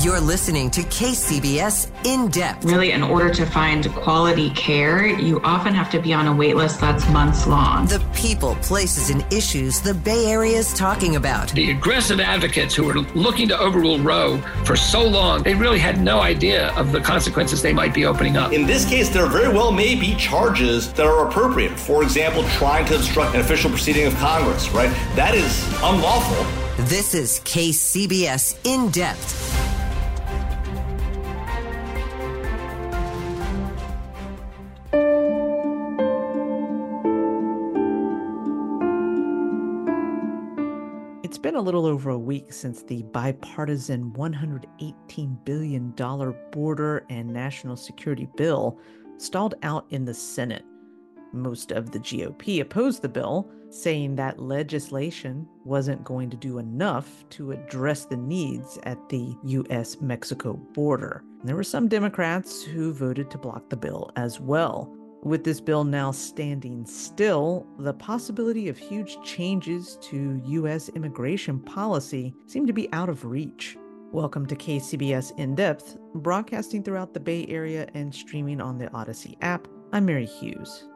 You're listening to KCBS In Depth. Really, in order to find quality care, you often have to be on a wait list that's months long. The people, places, and issues the Bay Area is talking about. The aggressive advocates who were looking to overrule Roe for so long, they really had no idea of the consequences they might be opening up. In this case, there very well may be charges that are appropriate. For example, trying to obstruct an official proceeding of Congress, right? That is unlawful. This is KCBS In Depth. It's been a little over a week since the bipartisan $118 billion border and national security bill stalled out in the Senate. Most of the GOP opposed the bill, saying that legislation wasn't going to do enough to address the needs at the US Mexico border. There were some Democrats who voted to block the bill as well. With this bill now standing still, the possibility of huge changes to U.S. immigration policy seem to be out of reach. Welcome to KCBS In Depth, broadcasting throughout the Bay Area and streaming on the Audacy app. I'm Mary Hughes.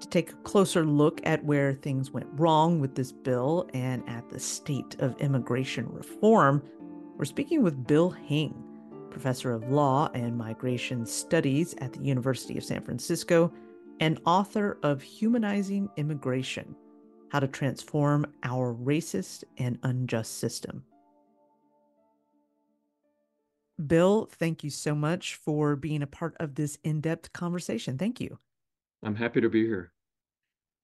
To take a closer look at where things went wrong with this bill and at the state of immigration reform, we're speaking with Bill Hing professor of law and migration studies at the University of San Francisco, and author of Humanizing Immigration How to Transform Our Racist and Unjust System. Bill, thank you so much for being a part of this in depth conversation. Thank you. I'm happy to be here.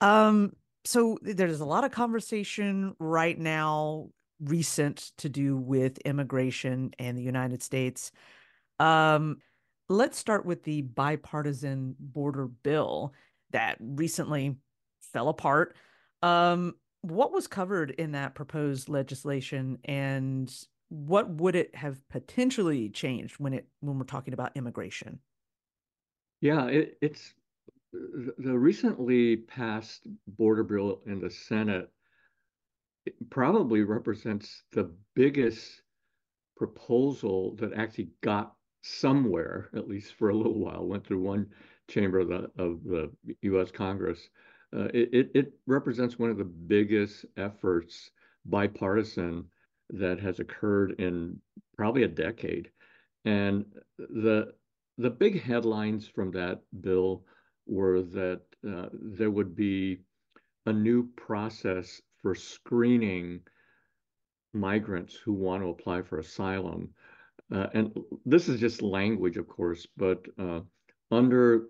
Um, so there's a lot of conversation right now recent to do with immigration and the United States. Um, let's start with the bipartisan border bill that recently fell apart. Um, what was covered in that proposed legislation, and what would it have potentially changed when it when we're talking about immigration? Yeah, it, it's the recently passed border bill in the Senate probably represents the biggest proposal that actually got somewhere, at least for a little while, went through one chamber of the, of the U.S. Congress. Uh, it, it represents one of the biggest efforts, bipartisan, that has occurred in probably a decade. And the the big headlines from that bill were that uh, there would be a new process for screening migrants who want to apply for asylum. Uh, and this is just language, of course, but uh, under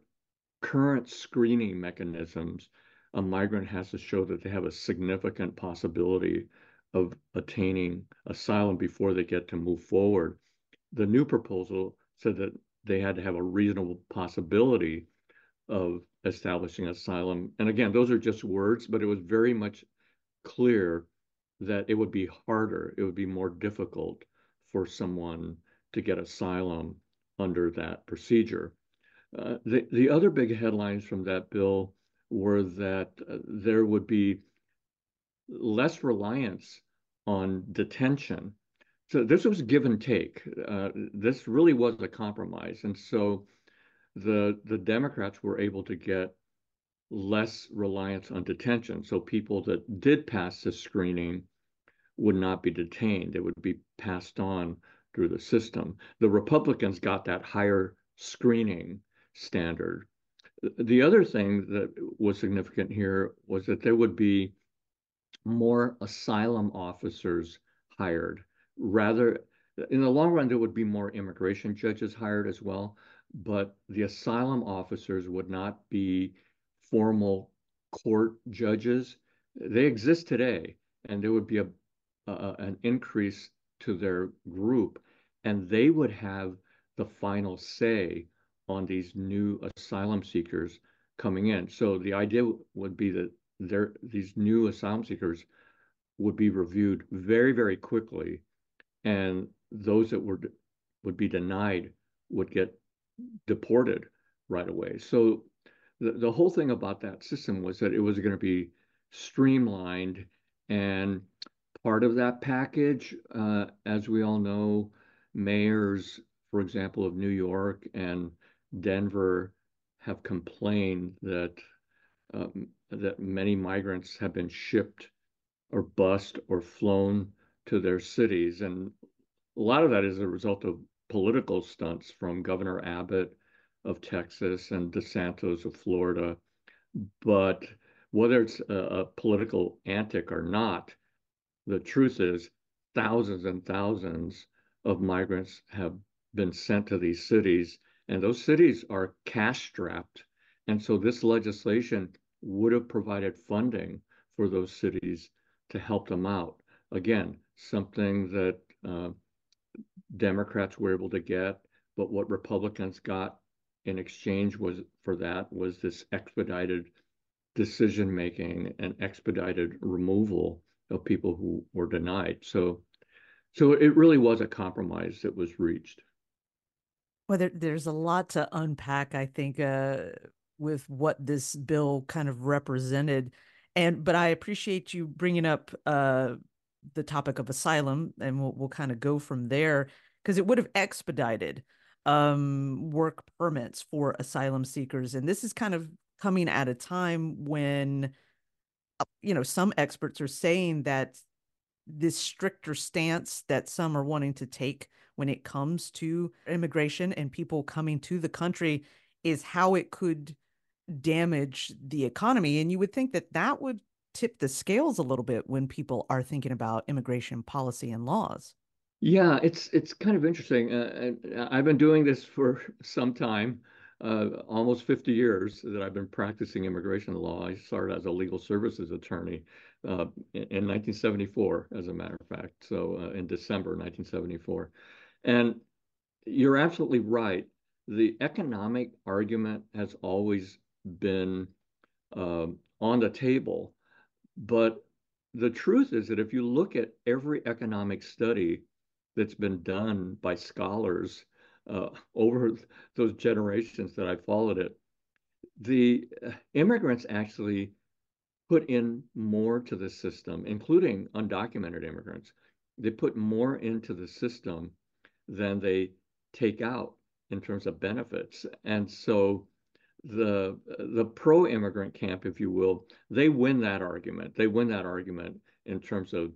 current screening mechanisms, a migrant has to show that they have a significant possibility of attaining asylum before they get to move forward. The new proposal said that they had to have a reasonable possibility of establishing asylum. And again, those are just words, but it was very much clear that it would be harder, it would be more difficult for someone to get asylum under that procedure. Uh, the, the other big headlines from that bill were that uh, there would be less reliance on detention. So this was give and take. Uh, this really was a compromise. And so the, the Democrats were able to get less reliance on detention. So people that did pass the screening would not be detained. They would be passed on through the system. The Republicans got that higher screening standard. The other thing that was significant here was that there would be more asylum officers hired. Rather, in the long run, there would be more immigration judges hired as well, but the asylum officers would not be formal court judges. They exist today, and there would be a, a, an increase to their group, and they would have the final say on these new asylum seekers coming in. So the idea would be that there these new asylum seekers would be reviewed very very quickly, and those that were would be denied would get deported right away. So the, the whole thing about that system was that it was going to be streamlined and part of that package uh, as we all know mayors, for example, of New York and Denver have complained that um, that many migrants have been shipped or bused or flown to their cities, and a lot of that is a result of political stunts from Governor Abbott of Texas and DeSantis of Florida. But whether it's a, a political antic or not, the truth is thousands and thousands of migrants have been sent to these cities, and those cities are cash strapped. And so this legislation would have provided funding for those cities to help them out. Again, something that uh, Democrats were able to get, but what Republicans got in exchange was for that was this expedited decision making and expedited removal of people who were denied. So, so it really was a compromise that was reached. Well, there, there's a lot to unpack, I think, uh, with what this bill kind of represented, and but I appreciate you bringing up uh, the topic of asylum, and we'll we'll kind of go from there because it would have expedited um, work permits for asylum seekers, and this is kind of coming at a time when uh, you know some experts are saying that this stricter stance that some are wanting to take when it comes to immigration and people coming to the country is how it could damage the economy and you would think that that would tip the scales a little bit when people are thinking about immigration policy and laws yeah it's it's kind of interesting uh, i've been doing this for some time uh, almost 50 years that I've been practicing immigration law. I started as a legal services attorney uh, in, in, 1974, as a matter of fact. So uh, in December 1974. And you're absolutely right. The economic argument has always been um, on the table. But the truth is that if you look at every economic study that's been done by scholars uh, over those generations that I followed it, the immigrants actually put in more to the system, including undocumented immigrants. They put more into the system than they take out in terms of benefits. And so the the pro immigrant camp, if you will, they win that argument. They win that argument in terms of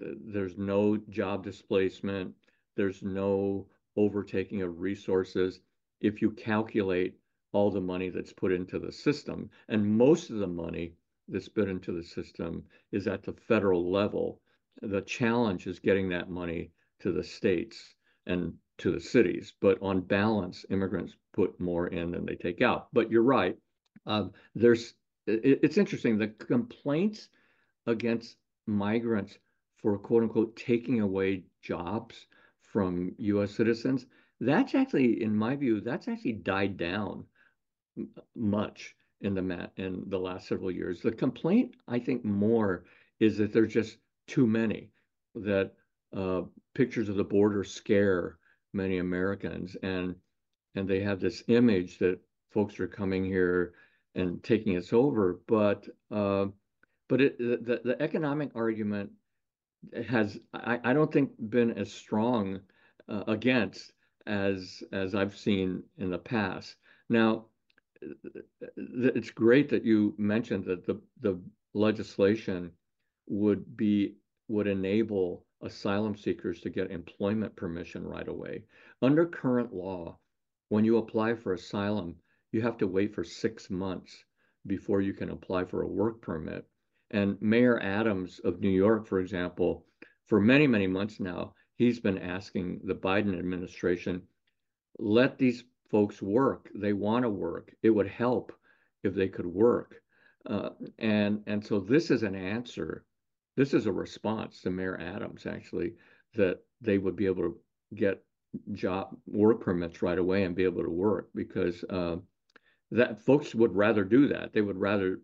there's no job displacement, there's no overtaking of resources if you calculate all the money that's put into the system. And most of the money that's put into the system is at the federal level. The challenge is getting that money to the states and to the cities. But on balance, immigrants put more in than they take out. But you're right. Um, there's it, it's interesting. The complaints against migrants for quote unquote taking away jobs from U.S. citizens, that's actually, in my view, that's actually died down much in the in the last several years. The complaint, I think, more is that there's just too many. That uh, pictures of the border scare many Americans, and and they have this image that folks are coming here and taking us over. But uh, but it, the the economic argument has I, I don't think been as strong uh, against as as I've seen in the past. Now, it's great that you mentioned that the the legislation would be would enable asylum seekers to get employment permission right away. Under current law, when you apply for asylum, you have to wait for six months before you can apply for a work permit. And Mayor Adams of New York, for example, for many, many months now, he's been asking the Biden administration, let these folks work. They want to work. It would help if they could work. Uh, and and so this is an answer. This is a response to Mayor Adams actually that they would be able to get job work permits right away and be able to work because uh, that folks would rather do that. They would rather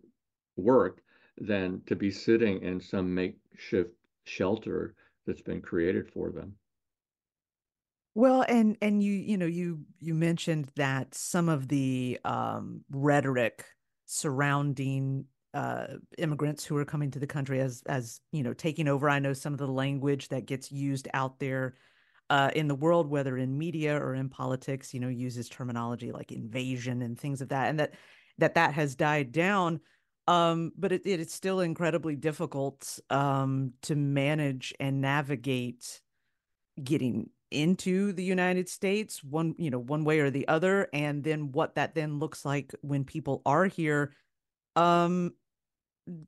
work than to be sitting in some makeshift shelter that's been created for them. Well, and and you you know you you mentioned that some of the um, rhetoric surrounding uh, immigrants who are coming to the country as as you know taking over. I know some of the language that gets used out there uh, in the world, whether in media or in politics, you know, uses terminology like invasion and things of that, and that that that has died down. Um, but it, it's still incredibly difficult um, to manage and navigate getting into the United States, one you know, one way or the other, and then what that then looks like when people are here. Um,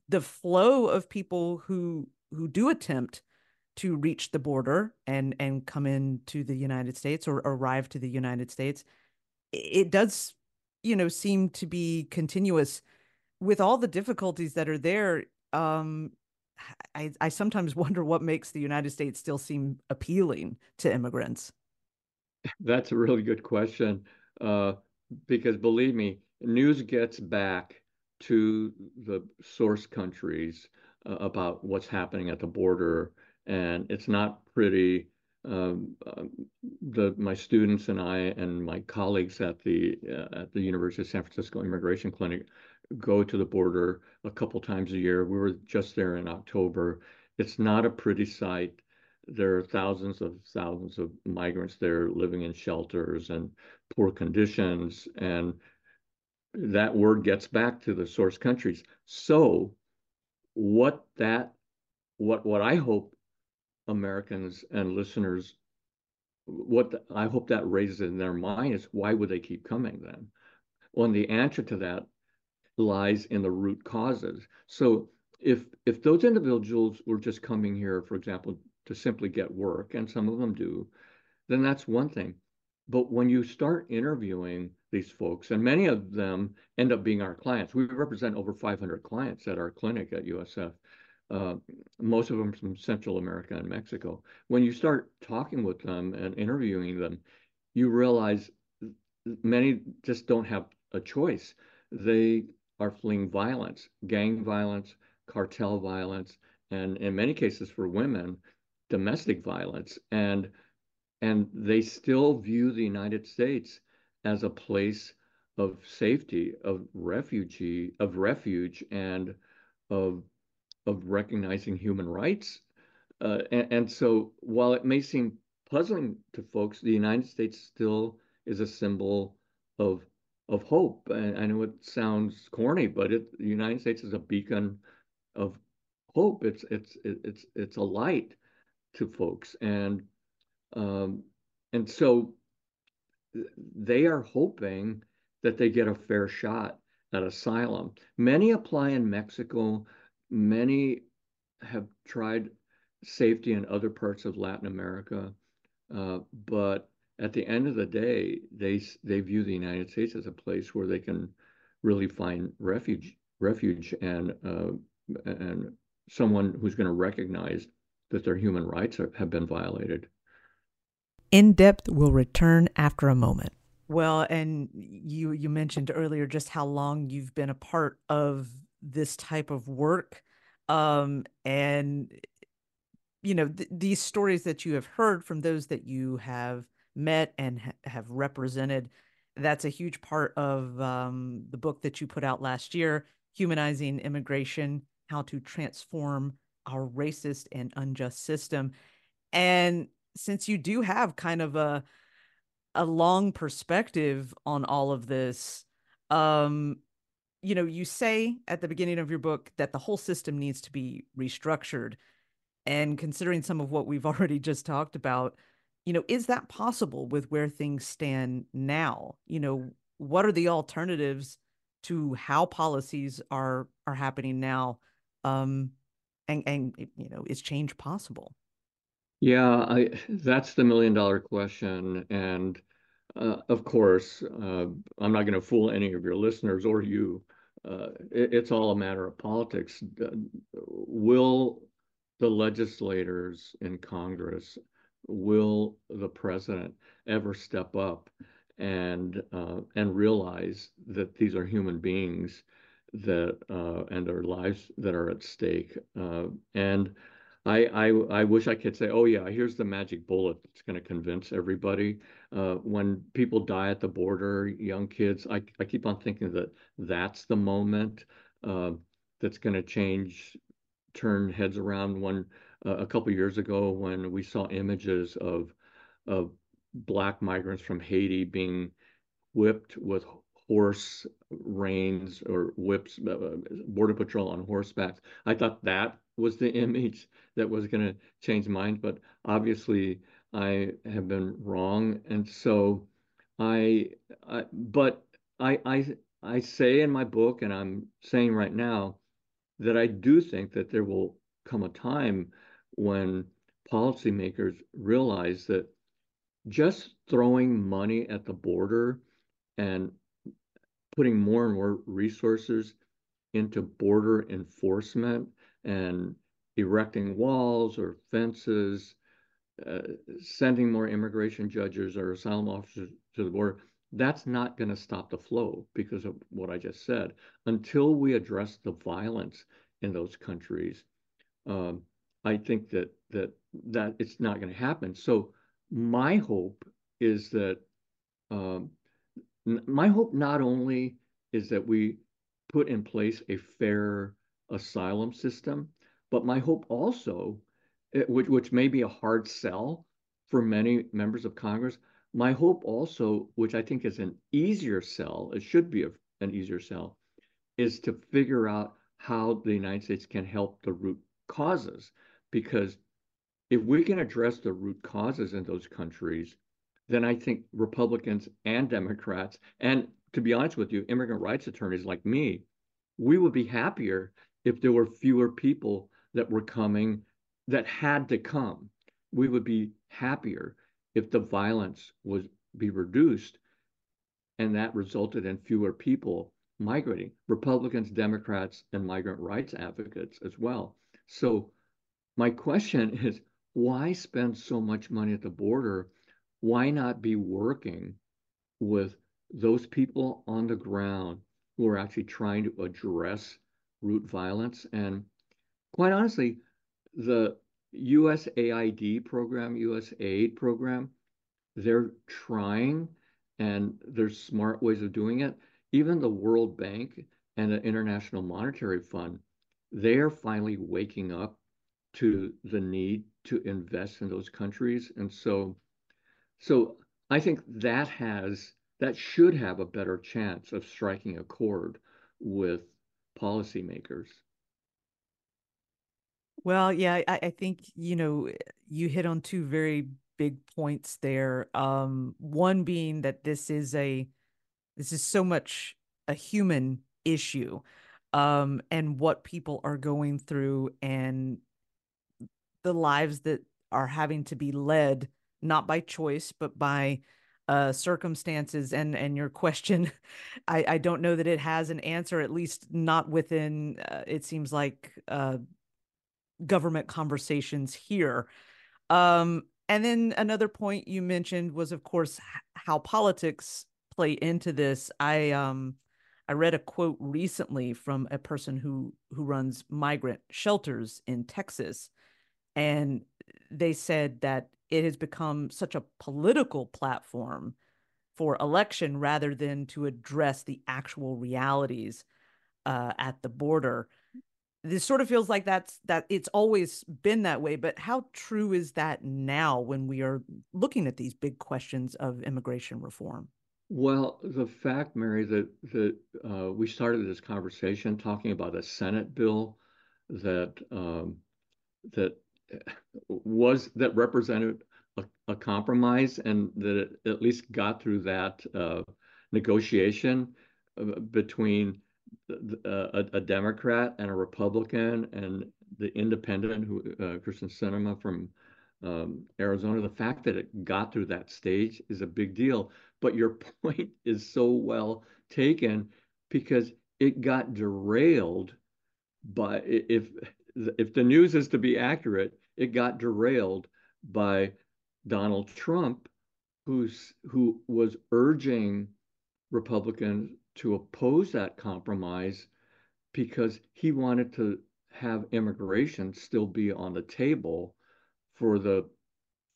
the flow of people who who do attempt to reach the border and and come into the United States or arrive to the United States, it does, you know, seem to be continuous with all the difficulties that are there. Um, I, I sometimes wonder what makes the United States still seem appealing to immigrants. That's a really good question. Uh, because believe me, news gets back to the source countries uh, about what's happening at the border, and it's not pretty. Um, um, the my students and I and my colleagues at the uh, at the University of San Francisco Immigration Clinic go to the border a couple times a year. We were just there in October. It's not a pretty sight. There are thousands of thousands of migrants there living in shelters and poor conditions, and that word gets back to the source countries. So what that what what I hope Americans and listeners what the, I hope that raises in their mind is why would they keep coming then? Well, and the answer to that lies in the root causes. So if if those individuals were just coming here, for example, to simply get work, and some of them do, then that's one thing. But when you start interviewing these folks, and many of them end up being our clients. We represent over 500 clients at our clinic at USF, uh, most of them from Central America and Mexico. When you start talking with them and interviewing them, you realize many just don't have a choice. They are fleeing violence, gang violence, cartel violence, and in many cases for women, domestic violence. And and they still view the United States as a place of safety, of refugee, of refuge, and of of recognizing human rights. Uh, and, and so, while it may seem puzzling to folks, the United States still is a symbol of of hope. And I know it sounds corny, but it, the United States is a beacon of hope. It's it's it's it's a light to folks, and um, and so they are hoping that they get a fair shot at asylum. Many apply in Mexico. Many have tried safety in other parts of Latin America, uh, but at the end of the day, they they view the United States as a place where they can really find refuge, refuge, and uh, and someone who's going to recognize that their human rights are, have been violated. In depth will return after a moment. Well, and you you mentioned earlier just how long you've been a part of this type of work, um, and you know th- these stories that you have heard from those that you have met and ha- have represented. That's a huge part of um, the book that you put out last year, Humanizing Immigration: How to Transform Our Racist and Unjust System. And since you do have kind of a a long perspective on all of this um you know you say at the beginning of your book that the whole system needs to be restructured and considering some of what we've already just talked about you know is that possible with where things stand now you know what are the alternatives to how policies are are happening now um and and you know is change possible yeah, I, that's the million dollar question. And uh, of course, uh, I'm not going to fool any of your listeners or you. Uh, it, it's all a matter of politics. Will the legislators in Congress, will the president ever step up and uh, and realize that these are human beings that uh, and their lives that are at stake? Uh, and I, I, I wish I could say, oh yeah, here's the magic bullet that's going to convince everybody. Uh, when people die at the border, young kids, I, I keep on thinking that that's the moment uh, that's going to change, turn heads around. When a couple years ago, when we saw images of of black migrants from Haiti being whipped with horse reins or whips, uh, uh, border patrol on horseback. I thought that was the image that was going to change minds, but obviously I have been wrong, and so I, I but I I I say in my book, and I'm saying right now that I do think that there will come a time when policymakers realize that just throwing money at the border and putting more and more resources into border enforcement and erecting walls or fences, uh, sending more immigration judges or asylum officers to the border, that's not going to stop the flow because of what I just said. Until we address the violence in those countries, um, I think that that that it's not going to happen. So my hope is that um, my hope not only is that we put in place a fair asylum system, but my hope also, eh, which which may be a hard sell for many members of Congress, my hope also, which I think is an easier sell, it should be a, an easier sell, is to figure out how the United States can help the root causes. Because if we can address the root causes in those countries, then I think Republicans and Democrats, and to be honest with you, immigrant rights attorneys like me, we would be happier if there were fewer people that were coming that had to come. We would be happier if the violence was be reduced and that resulted in fewer people migrating republicans democrats and migrant rights advocates as well so my question is why spend so much money at the border why not be working with those people on the ground who are actually trying to address root violence and quite honestly the USAID program, USAID program, they're trying and there's smart ways of doing it. Even the World Bank and the International Monetary Fund, they're finally waking up to the need to invest in those countries. And so, so I think that has that should have a better chance of striking a chord with policymakers. Well, yeah, I, I think, you know, you hit on two very big points there. Um, one being that this is a this is so much a human issue um, and what people are going through and the lives that are having to be led not by choice but by uh, circumstances and and your question I, I don't know that it has an answer at least not within uh, it seems like uh, government conversations here. Um, and then another point you mentioned was, of course, how politics play into this. I um, I read a quote recently from a person who who runs migrant shelters in Texas, and they said that it has become such a political platform for election rather than to address the actual realities uh, at the border. This sort of feels like that's that it's always been that way but how true is that now when we are looking at these big questions of immigration reform? Well the fact mary that that uh, we started this conversation talking about a senate bill that um, that was that represented a, a, compromise and that it at least got through that uh, negotiation uh, between a, a, Democrat and a Republican and the independent who uh, Kyrsten Sinema from um, Arizona. The fact that it got through that stage is a big deal. But your point is so well taken because it got derailed by if if the news is to be accurate, it got derailed by Donald Trump, who's who was urging Republicans to oppose that compromise because he wanted to have immigration still be on the table for the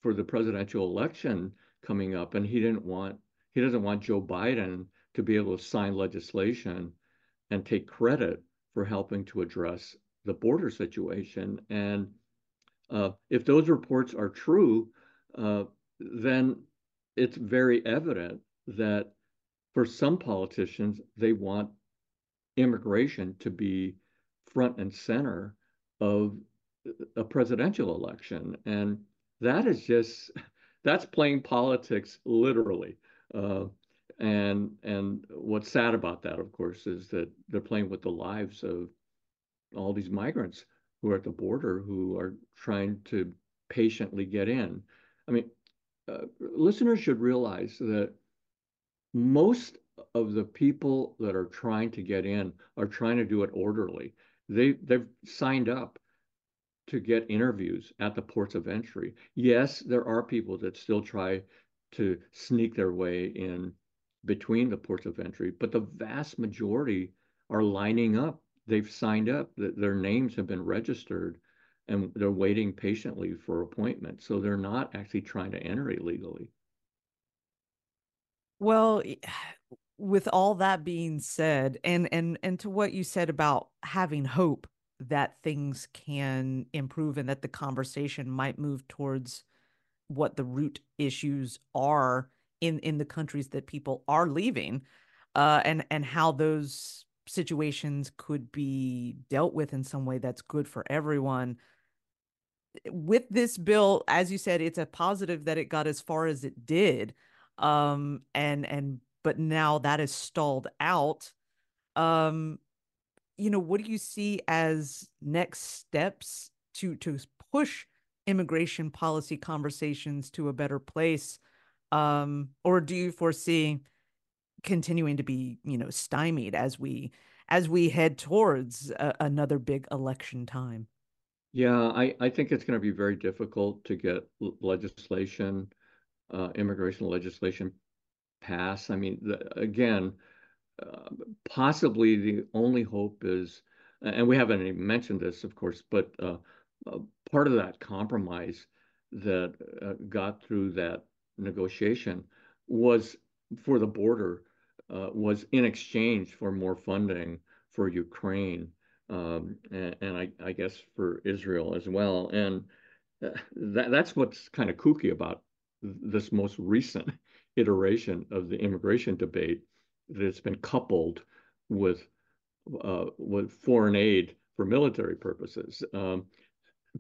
for the presidential election coming up. And he didn't want he doesn't want Joe Biden to be able to sign legislation and take credit for helping to address the border situation. And uh, if those reports are true uh, then it's very evident that for some politicians, they want immigration to be front and center of a presidential election. And that is just, that's playing politics literally. Uh, and and what's sad about that, of course, is that they're playing with the lives of all these migrants who are at the border who are trying to patiently get in. I mean, uh, listeners should realize that most of the people that are trying to get in are trying to do it orderly. They they've signed up to get interviews at the ports of entry. Yes, there are people that still try to sneak their way in between the ports of entry, but the vast majority are lining up. They've signed up, that their names have been registered, and they're waiting patiently for appointments. So they're not actually trying to enter illegally. Well, with all that being said, and and and to what you said about having hope that things can improve and that the conversation might move towards what the root issues are in in the countries that people are leaving uh and and how those situations could be dealt with in some way that's good for everyone. With this bill as you said it's a positive that it got as far as it did um and and but now that is stalled out. Um you know what do you see as next steps to to push immigration policy conversations to a better place? Um or do you foresee continuing to be you know stymied as we as we head towards a, another big election time yeah i i think it's going to be very difficult to get legislation uh, immigration legislation pass. I mean, the, again, uh, possibly the only hope is, and we haven't even mentioned this, of course, but uh, uh, part of that compromise that uh, got through that negotiation was for the border, uh, was in exchange for more funding for Ukraine. Um, and, and I, I, guess for Israel as well. And uh, that, that's what's kind of kooky about this most recent iteration of the immigration debate that it's been coupled with uh, with foreign aid for military purposes. Um,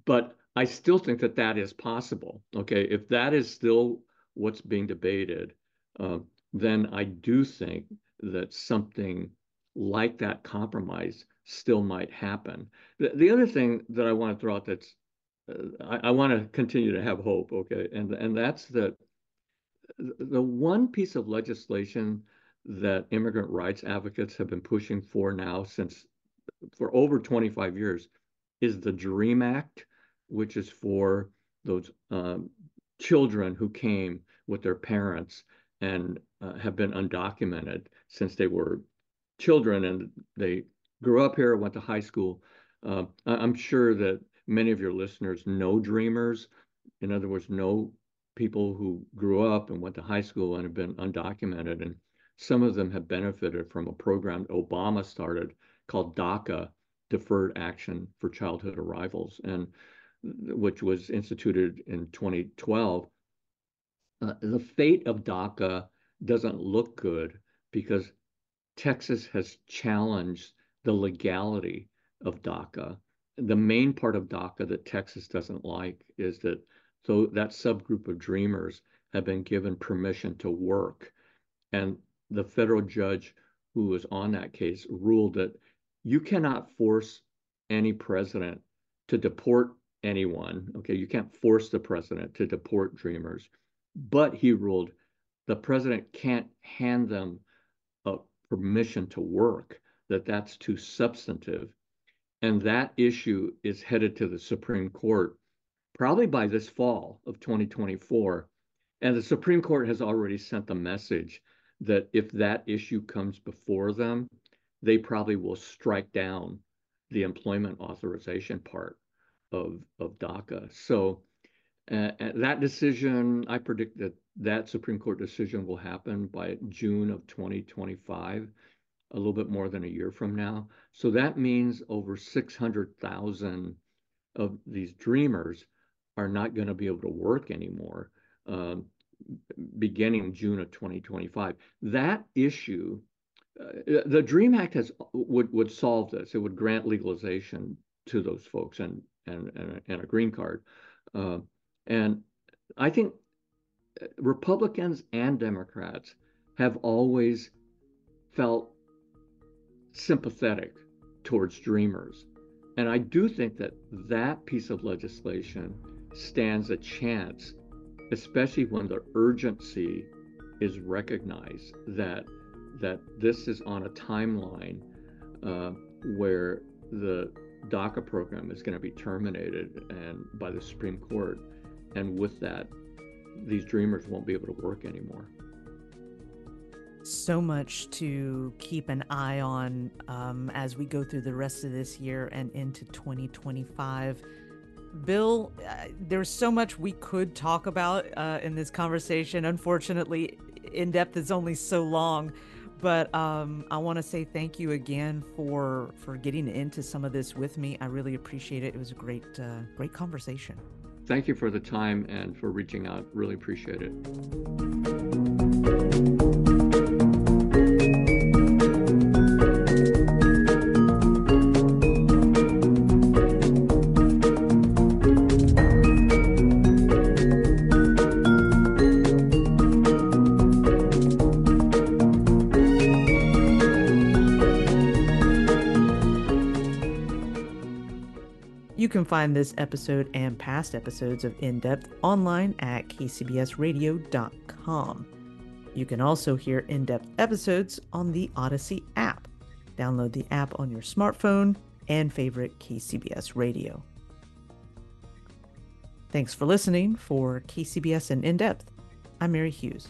but I still think that that is possible. Okay, if that is still what's being debated, uh, then I do think that something like that compromise still might happen. The, the other thing that I want to throw out that's uh, I, I want to continue to have hope. Okay, and and that's that the one piece of legislation that immigrant rights advocates have been pushing for now since for over 25 years is the DREAM Act, which is for those um, children who came with their parents and uh, have been undocumented since they were children and they grew up here, went to high school. Uh, I'm sure that many of your listeners know Dreamers. In other words, know people who grew up and went to high school and have been undocumented. And some of them have benefited from a program Obama started called DACA, Deferred Action for Childhood Arrivals, and which was instituted in 2012. Uh, the fate of DACA doesn't look good because Texas has challenged the legality of DACA. The main part of DACA that Texas doesn't like is that so that subgroup of dreamers have been given permission to work. And the federal judge who was on that case ruled that you cannot force any president to deport anyone. Okay, you can't force the president to deport dreamers. But he ruled the president can't hand them a permission to work, that that's too substantive. And that issue is headed to the Supreme Court probably by this fall of 2024. And the Supreme Court has already sent the message that if that issue comes before them, they probably will strike down the employment authorization part of, of DACA. So uh, that decision, I predict that that Supreme Court decision will happen by June of 2025, a little bit more than a year from now. So that means over 600,000 of these dreamers are not going to be able to work anymore um, beginning June of 2025. That issue, uh, the Dream Act has would would solve this. It would grant legalization to those folks and and and, and a green card. Uh, and I think Republicans and Democrats have always felt sympathetic towards dreamers. And I do think that that piece of legislation stands a chance, especially when the urgency is recognized that that this is on a timeline uh, where the DACA program is going to be terminated and by the Supreme Court, and with that, these dreamers won't be able to work anymore. So much to keep an eye on um, as we go through the rest of this year and into 2025. Bill, uh, there's so much we could talk about uh, in this conversation. Unfortunately, in depth is only so long, but um, I want to say thank you again for for getting into some of this with me. I really appreciate it. It was a great uh, great conversation. Thank you for the time and for reaching out. Really appreciate it. Find this episode and past episodes of In Depth online at kcbsradio.com. You can also hear in depth episodes on the Audacy app. Download the app on your smartphone and favorite KCBS radio. Thanks for listening for KCBS and In Depth. I'm Mary Hughes.